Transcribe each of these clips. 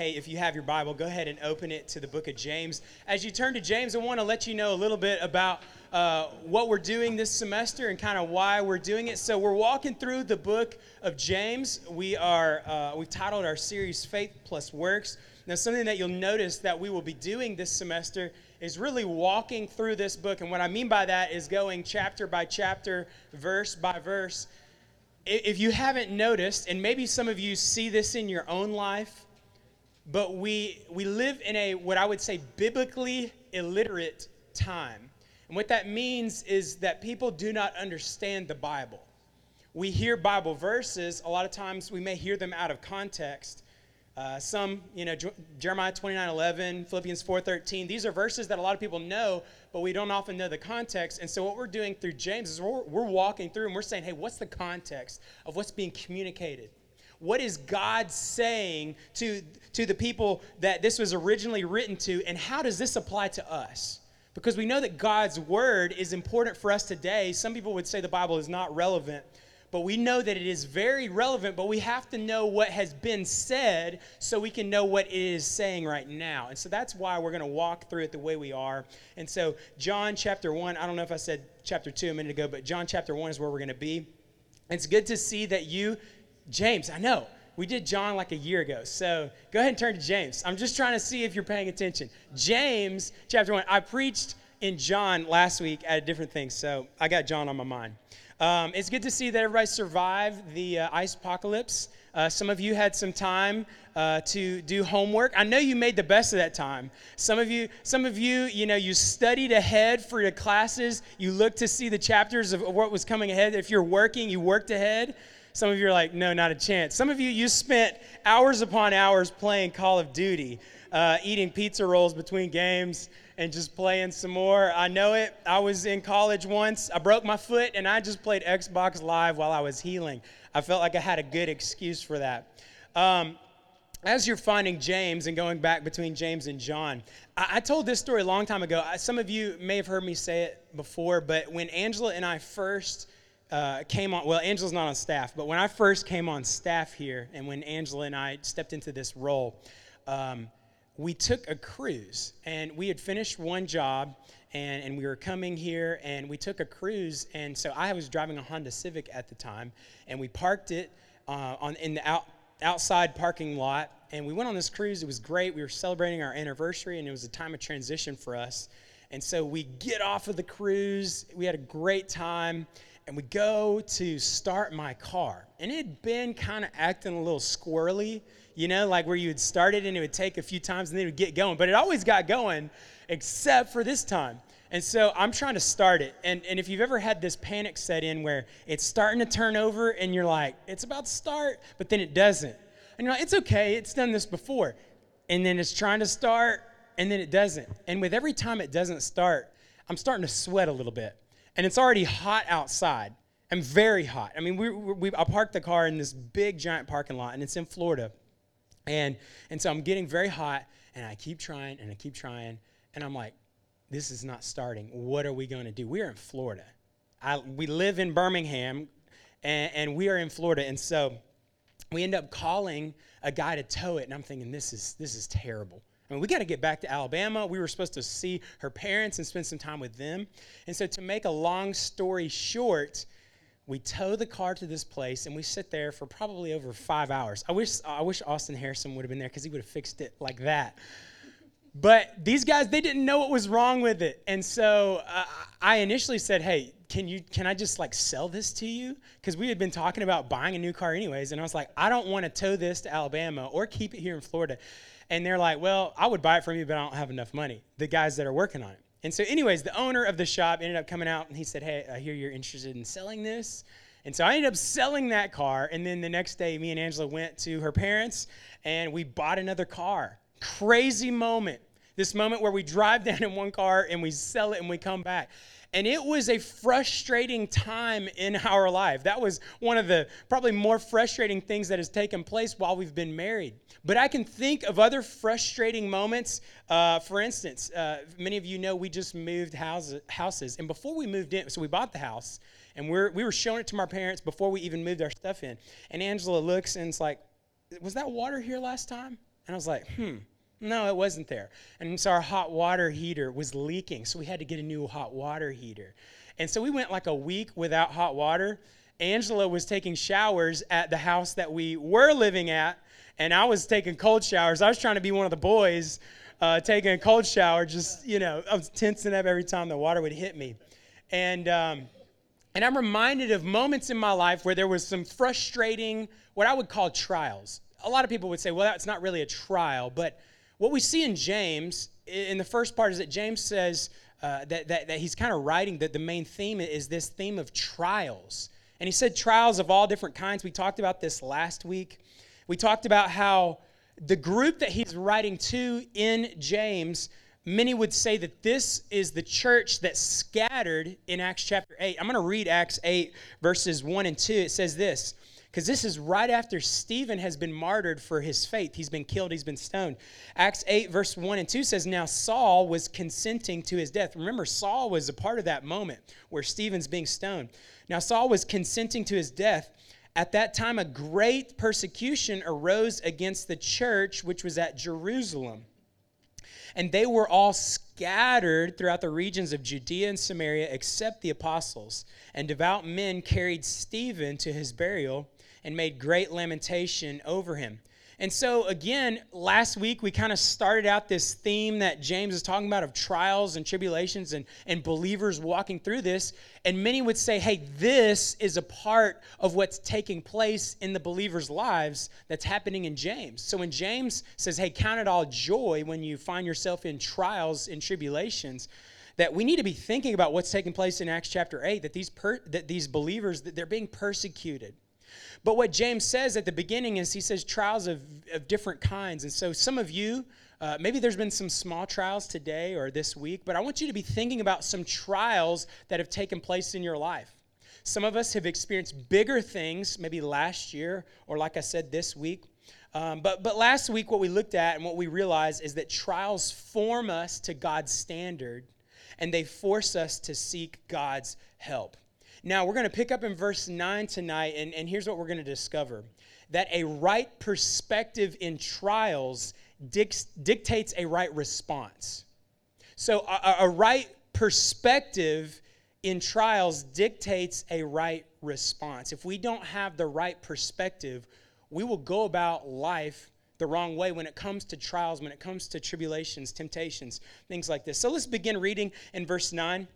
hey, if you have your Bible, go ahead and open it to the book of James. As you turn to James, I want to let you know a little bit about uh, what we're doing this semester and kind of why we're doing it. So we're walking through the book of James. We are uh, we've titled our series "Faith Plus Works." Now, something that you'll notice that we will be doing this semester is really walking through this book, and what I mean by that is going chapter by chapter, verse by verse if you haven't noticed, and maybe some of you see this in your own life, but we, we live in a, what I would say, biblically illiterate time. And what that means is that people do not understand the Bible. We hear Bible verses, a lot of times we may hear them out of context. Uh, some, you know, Jeremiah 29 11, Philippians 4 13, these are verses that a lot of people know, but we don't often know the context. And so, what we're doing through James is we're, we're walking through and we're saying, hey, what's the context of what's being communicated? What is God saying to, to the people that this was originally written to, and how does this apply to us? Because we know that God's word is important for us today. Some people would say the Bible is not relevant but we know that it is very relevant, but we have to know what has been said so we can know what it is saying right now. And so that's why we're going to walk through it the way we are. And so, John chapter 1, I don't know if I said chapter 2 a minute ago, but John chapter 1 is where we're going to be. It's good to see that you, James, I know. We did John like a year ago. So go ahead and turn to James. I'm just trying to see if you're paying attention. James chapter 1. I preached in John last week at a different thing, so I got John on my mind. Um, it's good to see that everybody survived the uh, ice apocalypse. Uh, some of you had some time uh, to do homework. I know you made the best of that time. Some of you, some of you, you know, you studied ahead for your classes. You looked to see the chapters of what was coming ahead. If you're working, you worked ahead. Some of you are like, no, not a chance. Some of you, you spent hours upon hours playing Call of Duty, uh, eating pizza rolls between games and just playing some more. I know it. I was in college once. I broke my foot and I just played Xbox Live while I was healing. I felt like I had a good excuse for that. Um, as you're finding James and going back between James and John, I, I told this story a long time ago. I, some of you may have heard me say it before, but when Angela and I first uh, came on, well, Angela's not on staff, but when I first came on staff here and when Angela and I stepped into this role, um, we took a cruise and we had finished one job and, and we were coming here and we took a cruise. And so i was driving a honda civic at the time and we parked it uh, on, in the out, outside parking lot. And we went on this cruise. It was great. We were celebrating our anniversary and it was a time of transition for us. And so we get off of the cruise. We had a great time and we go to start my car and it had been kind of acting a little squirrely you know, like where you would start it and it would take a few times and then it would get going. But it always got going, except for this time. And so I'm trying to start it. And, and if you've ever had this panic set in where it's starting to turn over and you're like, it's about to start, but then it doesn't. And you're like, it's okay, it's done this before. And then it's trying to start and then it doesn't. And with every time it doesn't start, I'm starting to sweat a little bit. And it's already hot outside. I'm very hot. I mean, we, we, I parked the car in this big giant parking lot and it's in Florida. And, and so I'm getting very hot, and I keep trying, and I keep trying, and I'm like, this is not starting. What are we going to do? We're in Florida. I, we live in Birmingham, and, and we are in Florida. And so we end up calling a guy to tow it, and I'm thinking, this is, this is terrible. I mean, we got to get back to Alabama. We were supposed to see her parents and spend some time with them. And so, to make a long story short, we tow the car to this place and we sit there for probably over five hours. I wish, I wish Austin Harrison would have been there because he would have fixed it like that. But these guys, they didn't know what was wrong with it. And so uh, I initially said, hey, can you can I just like sell this to you? Because we had been talking about buying a new car anyways. And I was like, I don't want to tow this to Alabama or keep it here in Florida. And they're like, well, I would buy it from you, but I don't have enough money. The guys that are working on it. And so, anyways, the owner of the shop ended up coming out and he said, Hey, I hear you're interested in selling this. And so I ended up selling that car. And then the next day, me and Angela went to her parents and we bought another car. Crazy moment. This moment where we drive down in one car and we sell it and we come back. And it was a frustrating time in our life. That was one of the probably more frustrating things that has taken place while we've been married. But I can think of other frustrating moments. Uh, for instance, uh, many of you know we just moved houses, houses. And before we moved in, so we bought the house and we're, we were showing it to my parents before we even moved our stuff in. And Angela looks and it's like, Was that water here last time? And I was like, hmm, no, it wasn't there. And so our hot water heater was leaking. So we had to get a new hot water heater. And so we went like a week without hot water. Angela was taking showers at the house that we were living at, and I was taking cold showers. I was trying to be one of the boys uh, taking a cold shower, just, you know, I was tensing up every time the water would hit me. And, um, and I'm reminded of moments in my life where there was some frustrating, what I would call trials. A lot of people would say, well, that's not really a trial. But what we see in James, in the first part, is that James says uh, that, that, that he's kind of writing that the main theme is this theme of trials. And he said trials of all different kinds. We talked about this last week. We talked about how the group that he's writing to in James many would say that this is the church that scattered in Acts chapter 8. I'm going to read Acts 8, verses 1 and 2. It says this, because this is right after Stephen has been martyred for his faith. He's been killed, he's been stoned. Acts 8, verse 1 and 2 says, Now Saul was consenting to his death. Remember, Saul was a part of that moment where Stephen's being stoned. Now, Saul was consenting to his death. At that time, a great persecution arose against the church which was at Jerusalem. And they were all scattered throughout the regions of Judea and Samaria, except the apostles. And devout men carried Stephen to his burial and made great lamentation over him. And so, again, last week we kind of started out this theme that James is talking about of trials and tribulations and, and believers walking through this. And many would say, hey, this is a part of what's taking place in the believers' lives that's happening in James. So, when James says, hey, count it all joy when you find yourself in trials and tribulations, that we need to be thinking about what's taking place in Acts chapter 8, that these, per, that these believers, that they're being persecuted but what James says at the beginning is he says trials of, of different kinds. And so some of you, uh, maybe there's been some small trials today or this week, but I want you to be thinking about some trials that have taken place in your life. Some of us have experienced bigger things, maybe last year or like I said this week. Um, but, but last week, what we looked at and what we realized is that trials form us to God's standard and they force us to seek God's help. Now, we're going to pick up in verse 9 tonight, and, and here's what we're going to discover that a right perspective in trials dic- dictates a right response. So, a, a right perspective in trials dictates a right response. If we don't have the right perspective, we will go about life the wrong way when it comes to trials, when it comes to tribulations, temptations, things like this. So let's begin reading in verse 9.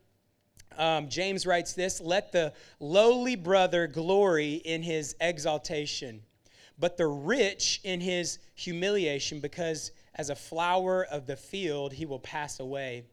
Um, James writes this Let the lowly brother glory in his exaltation, but the rich in his humiliation, because as a flower of the field he will pass away.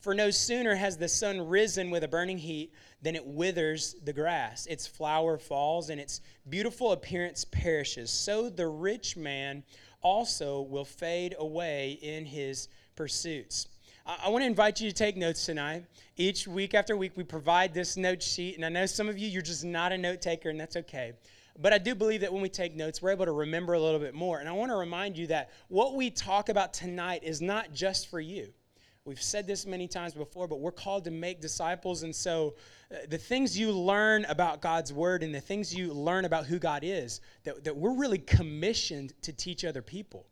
For no sooner has the sun risen with a burning heat than it withers the grass. Its flower falls, and its beautiful appearance perishes. So the rich man also will fade away in his pursuits. I, want to invite you to take notes tonight. Each week after week, we provide this note sheet. And I know some of you, you're just not a note taker, and that's okay. But I do believe that when we take notes, we're able to remember a little bit more. And I want to remind you that what we talk about tonight is not just for you. We've said this many times before, but we're called to make disciples. And so uh, the things you learn about God's word and the things you learn about who God is, that, that we're really commissioned to teach other people.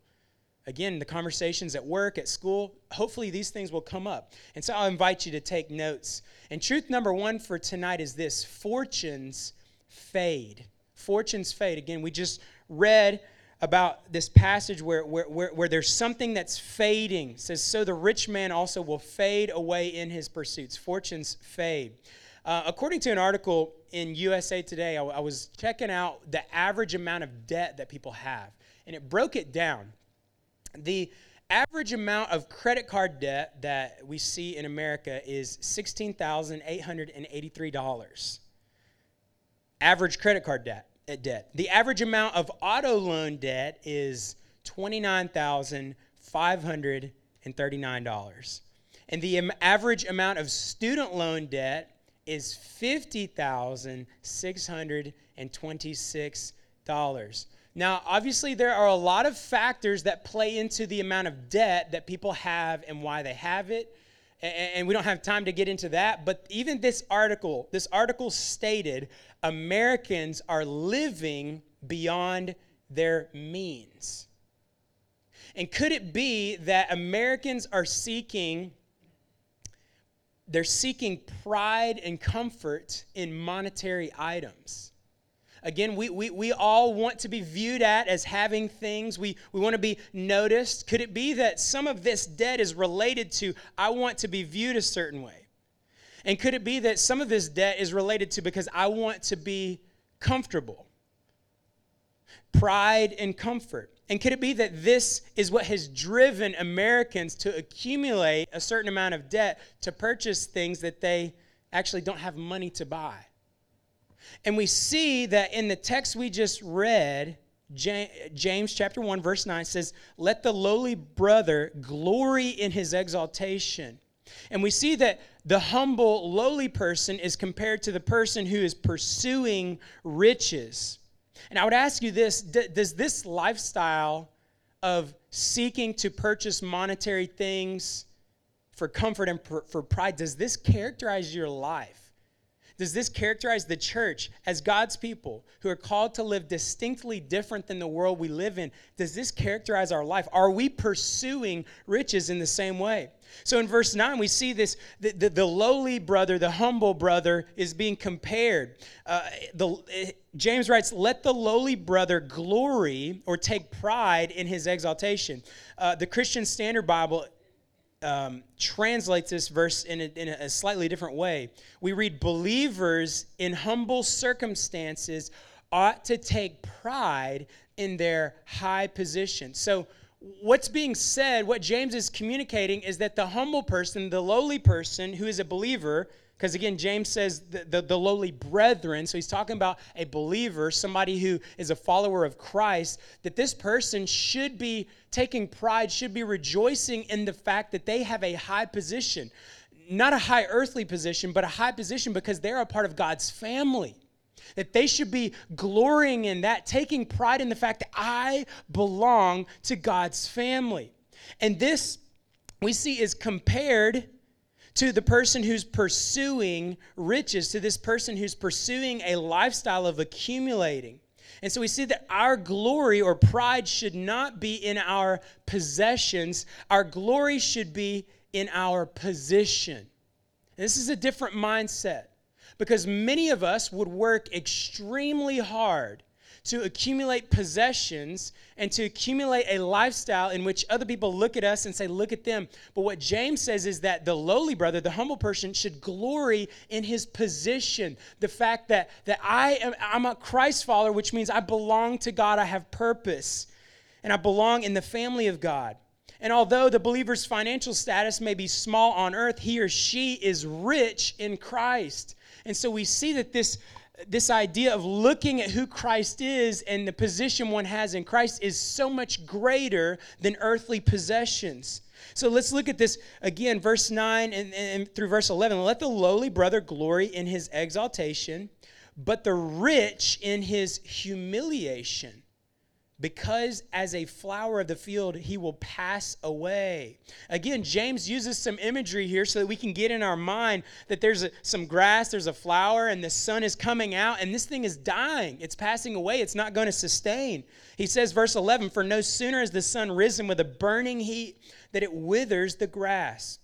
Again, the conversations at work, at school, hopefully these things will come up. And so I'll invite you to take notes. And truth number one for tonight is this fortunes fade. Fortunes fade. Again, we just read about this passage where, where, where, where, there's something that's fading. It says, So the rich man also will fade away in his pursuits. Fortunes fade. Uh, according to an article in USA Today, I, I was checking out the average amount of debt that people have, and it broke it down. The average amount of credit card debt that we see in America is $16,883. Average credit card debt, uh, debt. The average amount of auto loan debt is $29,539. And the average amount of student loan debt is $50,626. Now, obviously, there are a lot of factors that play into the amount of debt that people have and why they have it. And we don't have time to get into that. But even this article, this article stated Americans are living beyond their means. And could it be that Americans are seeking they're seeking pride and comfort in monetary items? Again, we, we, we all want to be viewed at as having things. We, we want to be noticed. Could it be that some of this debt is related to, I want to be viewed a certain way? And could it be that some of this debt is related to because I want to be comfortable? Pride and comfort. And could it be that this is what has driven Americans to accumulate a certain amount of debt to purchase things that they actually don't have money to buy? And we see that in the text we just read, James chapter 1 verse 9 says, "Let the lowly brother glory in his exaltation." And we see that the humble lowly person is compared to the person who is pursuing riches. And I would ask you this, does this lifestyle of seeking to purchase monetary things for comfort and for pride does this characterize your life? Does this characterize the church as God's people who are called to live distinctly different than the world we live in? Does this characterize our life? Are we pursuing riches in the same way? So in verse 9, we see this the, the, the lowly brother, the humble brother, is being compared. Uh, the, James writes, Let the lowly brother glory or take pride in his exaltation. Uh, the Christian Standard Bible um, translates this verse in a, in a slightly different way. We read, Believers in humble circumstances ought to take pride in their high position. So, what's being said, what James is communicating, is that the humble person, the lowly person who is a believer, because again, James says the, the, the, lowly brethren, so he's talking about a believer, somebody who is a follower of Christ, that this person should be taking pride, should be rejoicing in the fact that they have a high position. Not a high earthly position, but a high position because they're a part of God's family. That they should be glorying in that, taking pride in the fact that I belong to God's family. And this we see is compared to the person who's pursuing riches, to this person who's pursuing a lifestyle of accumulating. And so we see that our glory or pride should not be in our possessions, our glory should be in our position. And this is a different mindset because many of us would work extremely hard to accumulate possessions and to accumulate a lifestyle in which other people look at us and say, Look at them. But what James says is that the lowly brother, the humble person, should glory in his position. The fact that, that I am I'm a Christ follower, which means I belong to God, I have purpose, and I belong in the family of God. And although the believer's financial status may be small on earth, he or she is rich in Christ. And so we see that this this idea of looking at who Christ is and the position one has in Christ is so much greater than earthly possessions. So let's look at this again, verse 9 and, and, through verse 11. Let the lowly brother glory in his exaltation, but the rich in his humiliation because as a flower of the field he will pass away. Again james uses some imagery here so that we can get in our mind that there's a, some grass there's a flower and the sun is coming out and this thing is dying. It's passing away. It's not going to sustain. He says verse 11 for no sooner is the sun risen with a burning heat that it withers the grass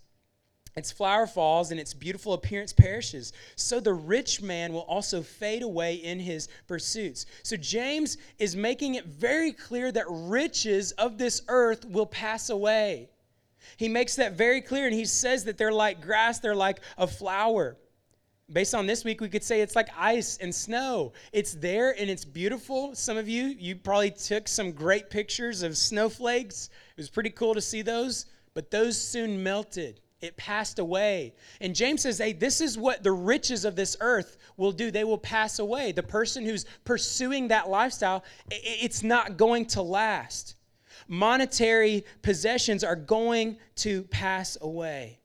its flower falls and its beautiful appearance perishes. So the rich man will also fade away in his pursuits. So James is making it very clear that riches of this earth will pass away. He makes that very clear and he says that they're like grass, they're like a flower. Based on this week, we could say it's like ice and snow. It's there and it's beautiful. Some of you, you probably took some great pictures of snowflakes. It was pretty cool to see those, but those soon melted it passed away. And James says, hey, this is what the riches of this earth will do. They will pass away. The person who's pursuing that lifestyle, it's not going to last. Monetary possessions are going to pass away.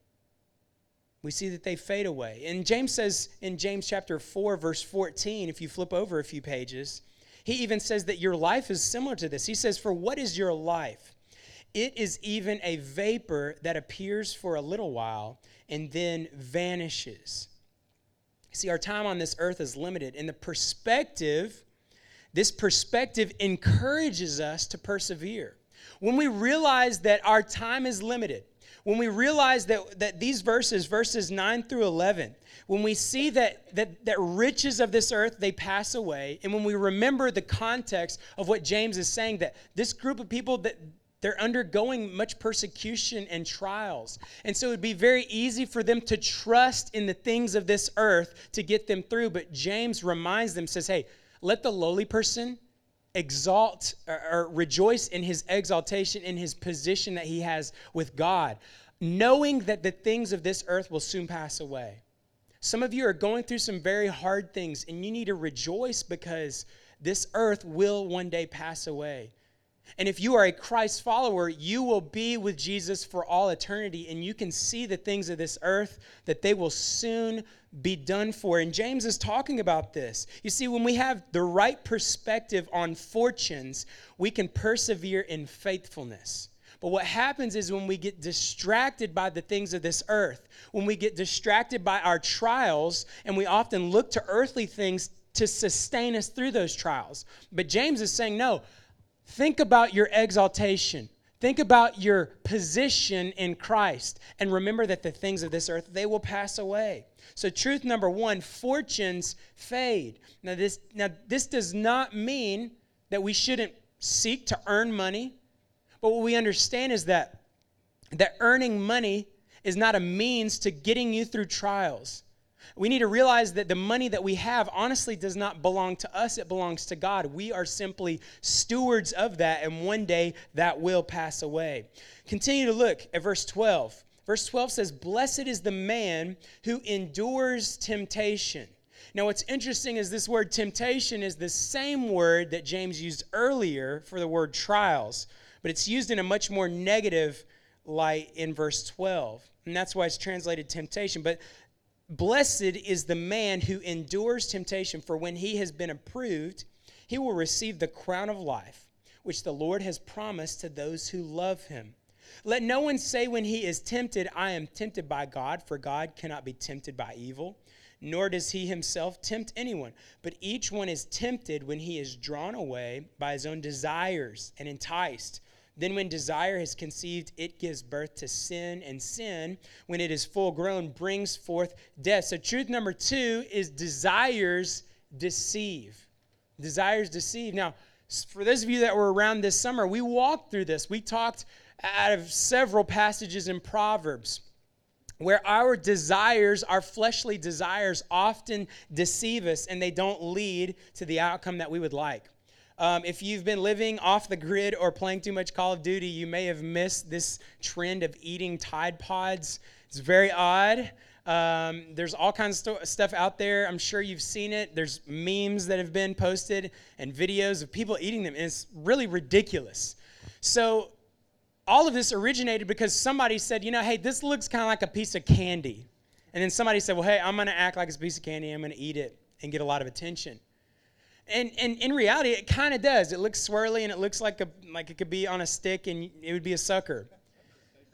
We see that they fade away. And James says in James chapter 4, verse 14, if you flip over a few pages, he even says that your life is similar to this. He says, For what is your life? It is even a vapor that appears for a little while and then vanishes. See, our time on this earth is limited, and the perspective, this perspective encourages us to persevere. when we realize that our time is limited, when we realize that, that these verses, verses 9 through 11, when we see that, that, that riches of this earth, they pass away, and when we remember the context of what James is saying, that this group of people, that they're undergoing much persecution and trials. And so it would be very easy for them to trust in the things of this earth to get them through. But James reminds them, says, hey, let the lowly person exalt or, or rejoice in his exaltation, in his position that he has with God, knowing that the things of this earth will soon pass away. Some of you are going through some very hard things, and you need to rejoice because this earth will one day pass away. And if you are a Christ follower, you will be with Jesus for all eternity, and you can see the things of this earth that they will soon be done for. And James is talking about this. You see, when we have the right perspective on fortunes, we can persevere in faithfulness. But what happens is when we get distracted by the things of this earth, when we get distracted by our trials, and we often look to earthly things to sustain us through those trials. But James is saying, no, think about your exaltation. Think about your position in Christ and remember that the things of this earth they will pass away. So truth number 1, fortunes fade. Now this now this does not mean that we shouldn't seek to earn money, but what we understand is that that earning money is not a means to getting you through trials. We need to realize that the money that we have honestly does not belong to us, it belongs to God. We are simply stewards of that, and one day that will pass away. Continue to look at verse 12. Verse 12 says, Blessed is the man who endures temptation. Now, what's interesting is this word temptation is the same word that James used earlier for the word trials, but it's used in a much more negative light in verse 12. And that's why it's translated temptation. But Blessed is the man who endures temptation, for when he has been approved, he will receive the crown of life, which the Lord has promised to those who love him. Let no one say when he is tempted, I am tempted by God, for God cannot be tempted by evil, nor does he himself tempt anyone. But each one is tempted when he is drawn away by his own desires and enticed. Then, when desire has conceived, it gives birth to sin, and sin, when it is full grown, brings forth death. So, truth number two is desires deceive. Desires deceive. Now, for those of you that were around this summer, we walked through this. We talked out of several passages in Proverbs where our desires, our fleshly desires, often deceive us and they don't lead to the outcome that we would like. Um, if you've been living off the grid or playing too much Call of Duty, you may have missed this trend of eating Tide Pods. It's very odd. Um, there's all kinds of stuff out there. I'm sure you've seen it. There's memes that have been posted and videos of people eating them, and it's really ridiculous. So, all of this originated because somebody said, you know, hey, this looks kind of like a piece of candy. And then somebody said, well, hey, I'm going to act like it's a piece of candy. I'm going to eat it and get a lot of attention. And, and in reality, it kind of does. It looks swirly and it looks like, a, like it could be on a stick and it would be a sucker.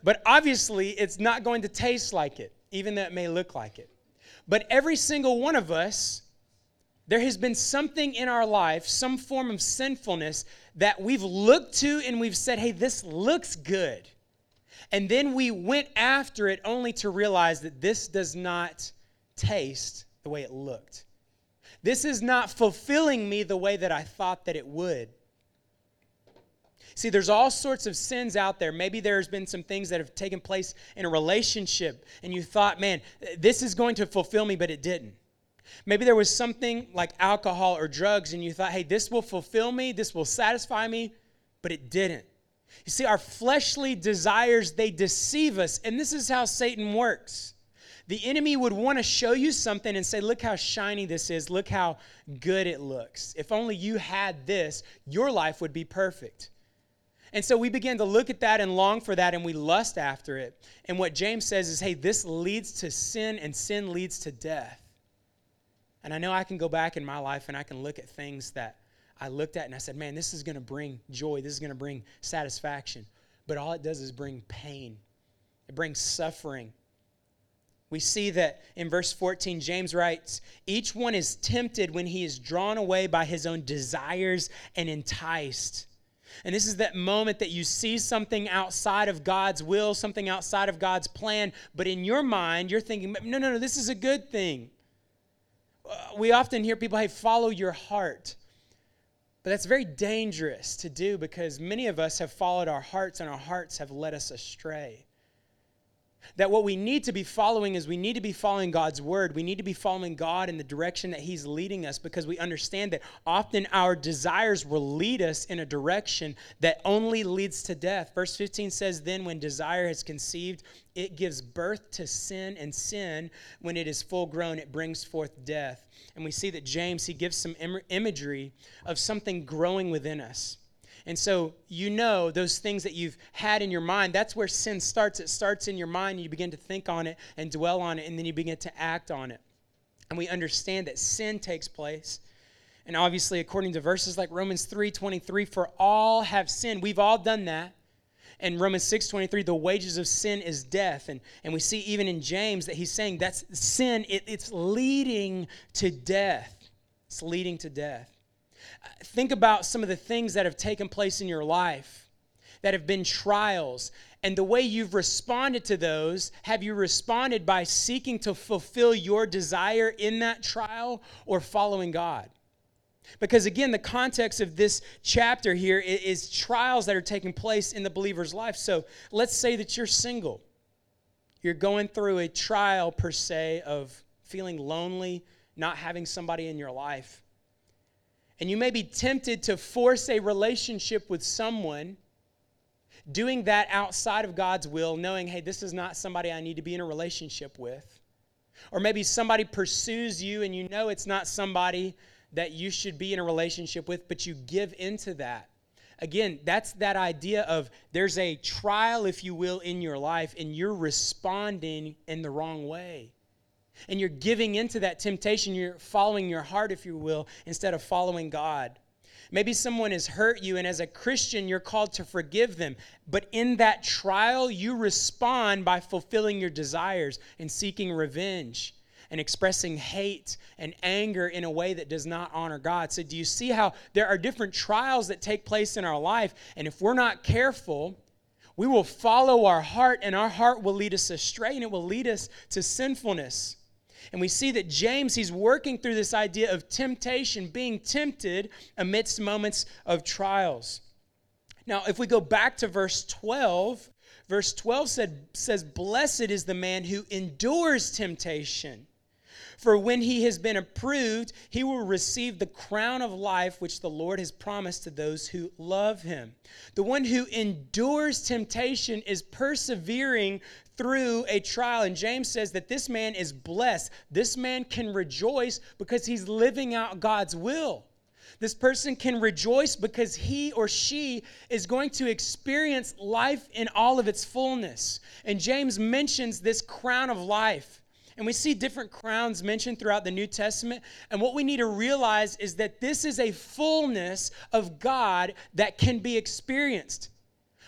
But obviously, it's not going to taste like it, even though it may look like it. But every single one of us, there has been something in our life, some form of sinfulness that we've looked to and we've said, hey, this looks good. And then we went after it only to realize that this does not taste the way it looked. This is not fulfilling me the way that I thought that it would. See, there's all sorts of sins out there. Maybe there's been some things that have taken place in a relationship, and you thought, man, this is going to fulfill me, but it didn't. Maybe there was something like alcohol or drugs, and you thought, hey, this will fulfill me, this will satisfy me, but it didn't. You see, our fleshly desires, they deceive us, and this is how Satan works. The enemy would want to show you something and say, Look how shiny this is. Look how good it looks. If only you had this, your life would be perfect. And so we begin to look at that and long for that and we lust after it. And what James says is, Hey, this leads to sin and sin leads to death. And I know I can go back in my life and I can look at things that I looked at and I said, Man, this is going to bring joy. This is going to bring satisfaction. But all it does is bring pain, it brings suffering. We see that in verse 14, James writes, Each one is tempted when he is drawn away by his own desires and enticed. And this is that moment that you see something outside of God's will, something outside of God's plan, but in your mind, you're thinking, no, no, no, this is a good thing. Uh, we often hear people, hey, follow your heart. But that's very dangerous to do because many of us have followed our hearts and our hearts have led us astray that what we need to be following is we need to be following God's word. We need to be following God in the direction that He's leading us because we understand that often our desires will lead us in a direction that only leads to death. Verse 15 says, Then when desire has conceived, it gives birth to sin, and sin, when it is full grown, it brings forth death. And we see that James, he gives some Im- imagery of something growing within us. And so you know those things that you've had in your mind, that's where sin starts. It starts in your mind, and you begin to think on it and dwell on it, and then you begin to act on it. And we understand that sin takes place. And obviously, according to verses like Romans 3 23, for all have sinned. We've all done that. And Romans 6 23, the wages of sin is death. And, and we see even in James that he's saying that's sin, it, it's leading to death. It's leading to death. Think about some of the things that have taken place in your life that have been trials and the way you've responded to those. Have you responded by seeking to fulfill your desire in that trial or following God? Because again, the context of this chapter here is, trials that are taking place in the believer's life. So let's say that you're single. You're going through a trial, per se, of feeling lonely, not having somebody in your life. And you may be tempted to force a relationship with someone, doing that outside of God's will, knowing, hey, this is not somebody I need to be in a relationship with. Or maybe somebody pursues you and you know it's not somebody that you should be in a relationship with, but you give into that. Again, that's that idea of there's a trial, if you will, in your life, and you're responding in the wrong way and you're giving into that temptation. You're following your heart, if you will, instead of following God. Maybe someone has hurt you, and as a Christian, you're called to forgive them. But in that trial, you respond by fulfilling your desires and seeking revenge and expressing hate and anger in a way that does not honor God. So, do you see how there are different trials that take place in our life? And if we're not careful, we will follow our heart, and our heart will lead us astray, and it will lead us to sinfulness. And we see that James, he's working through this idea of temptation, being tempted amidst moments of trials. Now, if we go back to verse 12, verse 12 said, says, Blessed is the man who endures temptation. For when he has been approved, he will receive the crown of life which the Lord has promised to those who love him. The one who endures temptation is persevering through a trial. And James says that this man is blessed. This man can rejoice because he's living out God's will. This person can rejoice because he or she is going to experience life in all of its fullness. And James mentions this crown of life. And we see different crowns mentioned throughout the New Testament. And what we need to realize is that this is a fullness of God that can be experienced.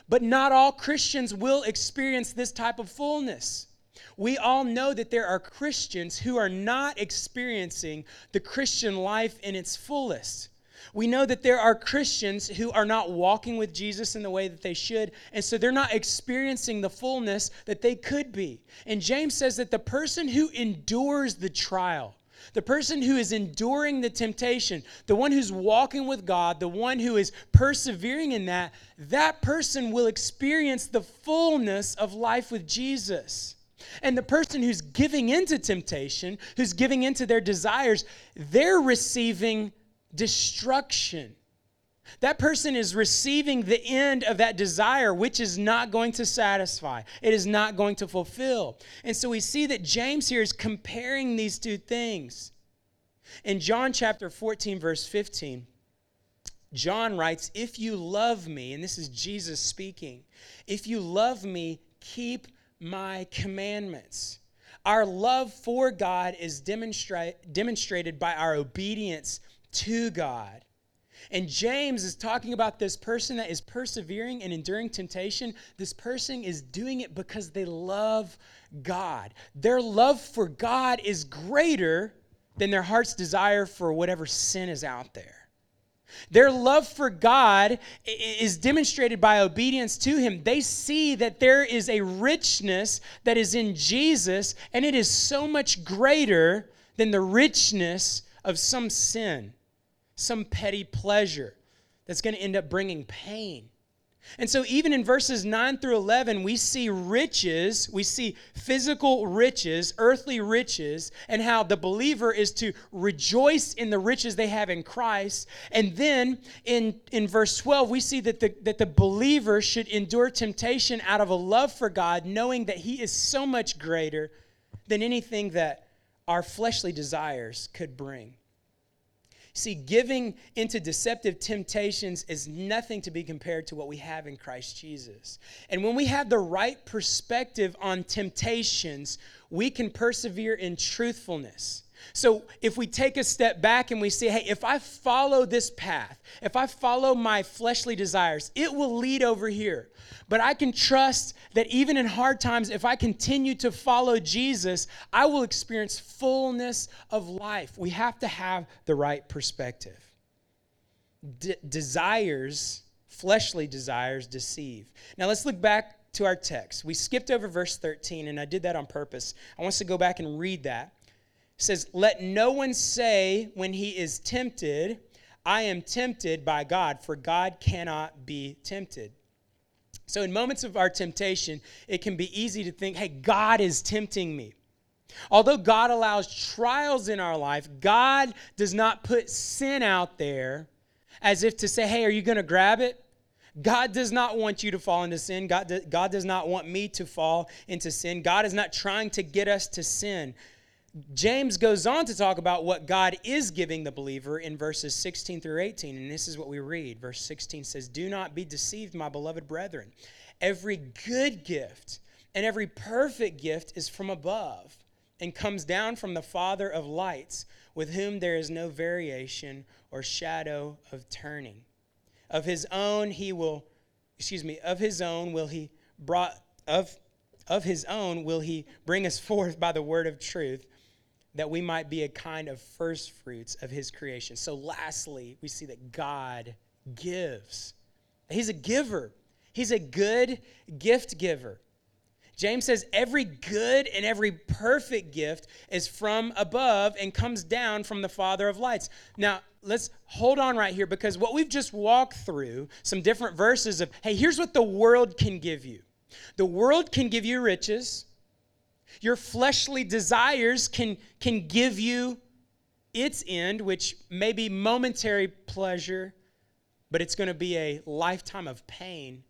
But not all Christians will experience this type of fullness. We all know that there are Christians who are not experiencing the Christian life in its fullest. We know that there are Christians who are not walking with Jesus in the way that they should, and so they're not experiencing the fullness that they could be. And James says that the person who endures the trial, the person who is enduring the temptation, the one who's walking with God, the one who is persevering in that, that person will experience the fullness of life with Jesus. And the person who's giving into temptation, who's giving into their desires, they're receiving destruction. That person is receiving the end of that desire, which is not going to satisfy. It is not going to fulfill. And so we see that James here is comparing these two things. In John chapter 14, verse 15, John writes, If you love me, and this is Jesus speaking, if you love me, keep my commandments. Our love for God is demonstra- demonstrated by our obedience to God. And James is talking about this person that is persevering and enduring temptation. This person is doing it because they love God. Their love for God is greater than their heart's desire for whatever sin is out there. Their love for God is demonstrated by obedience to Him. They see that there is a richness that is in Jesus, and it is so much greater than the richness of some sin, some petty pleasure that's going to end up bringing pain. And so, even in verses 9 through 11, we see riches, we see physical riches, earthly riches, and how the believer is to rejoice in the riches they have in Christ. And then in, in verse 12, we see that the, that the believer should endure temptation out of a love for God, knowing that He is so much greater than anything that our fleshly desires could bring. See, giving into deceptive temptations is nothing to be compared to what we have in Christ Jesus. And when we have the right perspective on temptations, we can persevere in truthfulness. So if we take a step back and we say, hey, if I follow this path, if I follow my fleshly desires, it will lead over here. But I can trust that even in hard times, if I continue to follow Jesus, I will experience fullness of life. We have to have the right perspective. De- desires, fleshly desires, deceive. Now let's look back to our text. We skipped over verse 13, and I did that on purpose. I want us to go back and read that says, Let no one say when he is tempted, I am tempted by God, for God cannot be tempted. So, in moments of our temptation, it can be easy to think, hey, God is tempting me. Although God allows trials in our life, God does not put sin out there as if to say, hey, are you going to grab it? God does not want you to fall into sin. God, God does not want me to fall into sin. God is not trying to get us to sin. James goes on to talk about what God is giving the believer in verses 16 through 18. And this is what we read. Verse 16 says, Do not be deceived, my beloved brethren. Every good gift and every perfect gift is from above and comes down from the Father of lights, with whom there is no variation or shadow of turning. Of his own he will, excuse me, of his own will he brought, of, of his own will he bring us forth by the word of truth that we might be a kind of first fruits of his creation. So, lastly, we see that God gives. He's a giver, he's a good gift giver. James says every good and every perfect gift is from above and comes down from the Father of lights. Now, let's hold on right here because what we've just walked through, some different verses of, hey, here's what the world can give you. The world can give you riches, your fleshly desires can, can give you its end, which may be momentary pleasure, but it's going to be a lifetime of pain.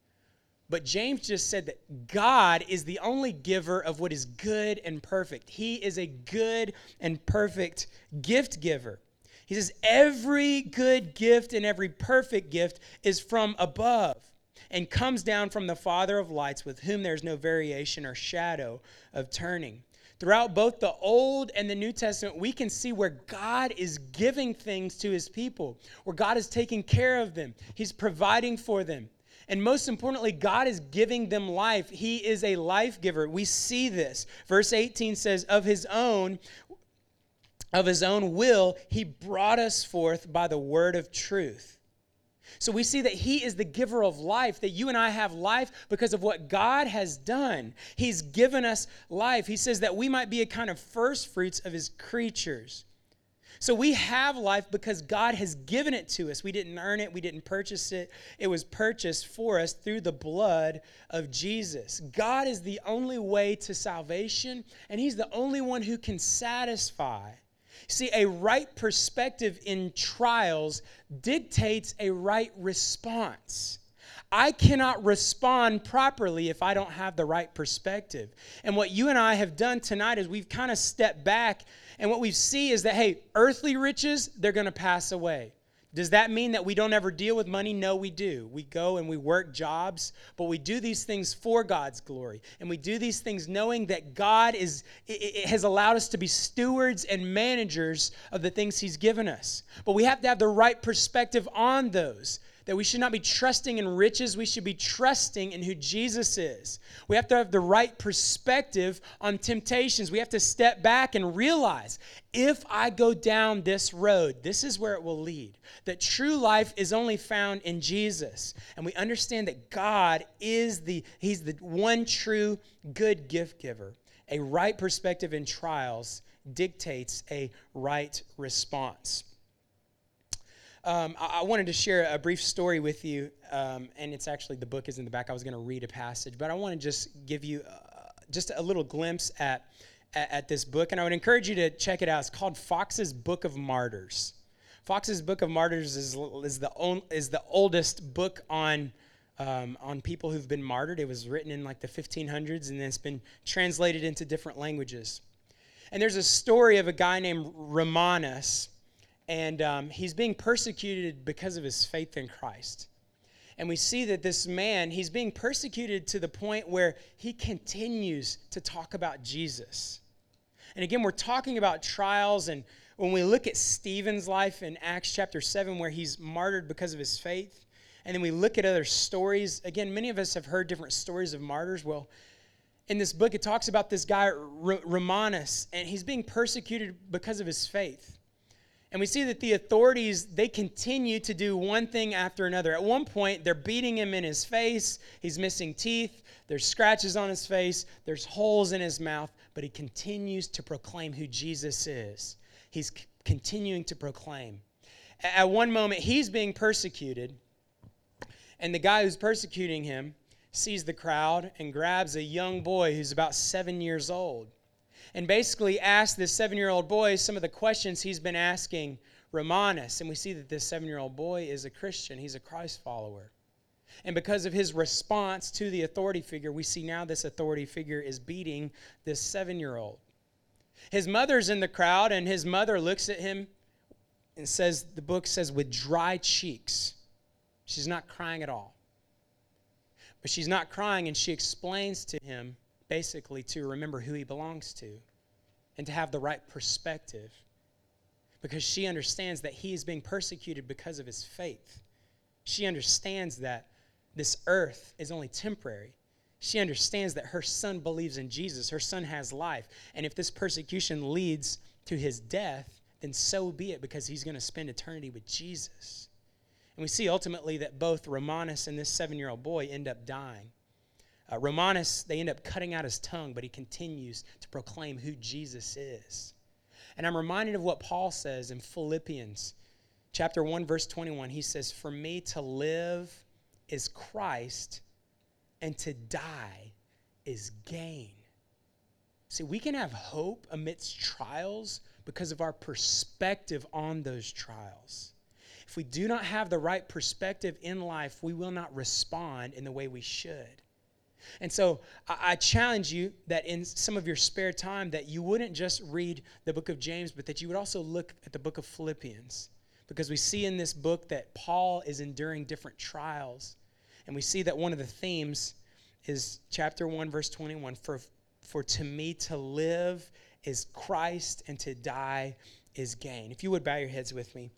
But James just said that God is the only giver of what is good and perfect. He is a good and perfect gift giver. He says, Every good gift and every perfect gift is from above and comes down from the Father of lights, with whom there's no variation or shadow of turning. Throughout both the Old and the New Testament, we can see where God is giving things to his people, where God is taking care of them, he's providing for them. And most importantly, God is giving them life. He is a life giver. We see this. Verse 18 says, Of his own, of his own will, he brought us forth by the word of truth so we see that He is the giver of life, that you and I have life because of what God has done. He's given us life. He says that we might be a kind of first fruits of His creatures. So we have life because God has given it to us. We didn't earn it, we didn't purchase it. It was purchased for us through the blood of Jesus. God is the only way to salvation, and He's the only one who can satisfy. See, a right perspective in trials dictates a right response. I cannot respond properly if I don't have the right perspective. And what you and I have done tonight is we've kind of stepped back, and what we see is that, hey, earthly riches, they're going to pass away. Does that mean that we don't ever deal with money? No, we do. We go and we work jobs, but we do these things for God's glory. And we do these things knowing that God is has allowed us to be stewards and managers of the things he's given us. But we have to have the right perspective on those. That we should not be trusting in riches, we should be trusting in who Jesus is. We have to have the right perspective on temptations. We have to step back and realize if I go down this road, this is where it will lead. That true life is only found in Jesus. And we understand that God is the he's the one true good gift giver. A right perspective in trials dictates a right response. Um, I, I, wanted to share a brief story with you, um, and it's actually the book is in the back. I was going to read a passage, but I want to just give you uh, just a little glimpse at, at, at this book, and I would encourage you to check it out. It's called Foxe's Book of Martyrs. Foxe's Book of Martyrs is, is the on, is the oldest book on um, on people who've been martyred. It was written in like the 1500s, and it's been translated into different languages. And there's a story of a guy named Romanus and um, he's being persecuted because of his faith in Christ. And we see that this man, he's being persecuted to the point where he continues to talk about Jesus. And again, we're talking about trials. And when we look at Stephen's life in Acts chapter 7, where he's martyred because of his faith, and then we look at other stories, again, many of us have heard different stories of martyrs. Well, in this book, it talks about this guy, Romanus, and he's being persecuted because of his faith. And we see that the authorities, they continue to do one thing after another. At one point, they're beating him in his face. He's missing teeth. There's scratches on his face. There's holes in his mouth. But he continues to proclaim who Jesus is. He's c- continuing to proclaim. At one moment, he's being persecuted. And the guy who's persecuting him sees the crowd and grabs a young boy who's about seven years old and basically asked this seven year old boy some of the questions he's been asking Romanus. And we see that this seven year old boy is a Christian, he's a Christ follower. And because of his response to the authority figure, we see now this authority figure is beating this seven year old. His mother's in the crowd, and his mother looks at him and says, the book says, with dry cheeks. She's not crying at all. But she's not crying, and she explains to him basically to remember who he belongs to and to have the right perspective because she understands that he is being persecuted because of his faith. She understands that this earth is only temporary. She understands that her son believes in Jesus, her son has life. And if this persecution leads to his death, then so be it because he's going to spend eternity with Jesus. And we see ultimately that both Romanus and this seven year old boy end up dying. Uh, Romanus, they end up cutting out his tongue, but he continues to proclaim who Jesus is. And I'm reminded of what Paul says in Philippians chapter 1 verse 21. He says, "For me to live is Christ, and to die is gain." See, we can have hope amidst trials because of our perspective on those trials. If we do not have the right perspective in life, we will not respond in the way we should. And so I, I, challenge you that in some of your spare time that you wouldn't just read the book of James, but that you would also look at the book of Philippians. Because we see in this book that Paul is enduring different trials. And we see that one of the themes is chapter 1, verse 21 For, for to me to live is Christ, and to die is gain. If you would bow your heads with me.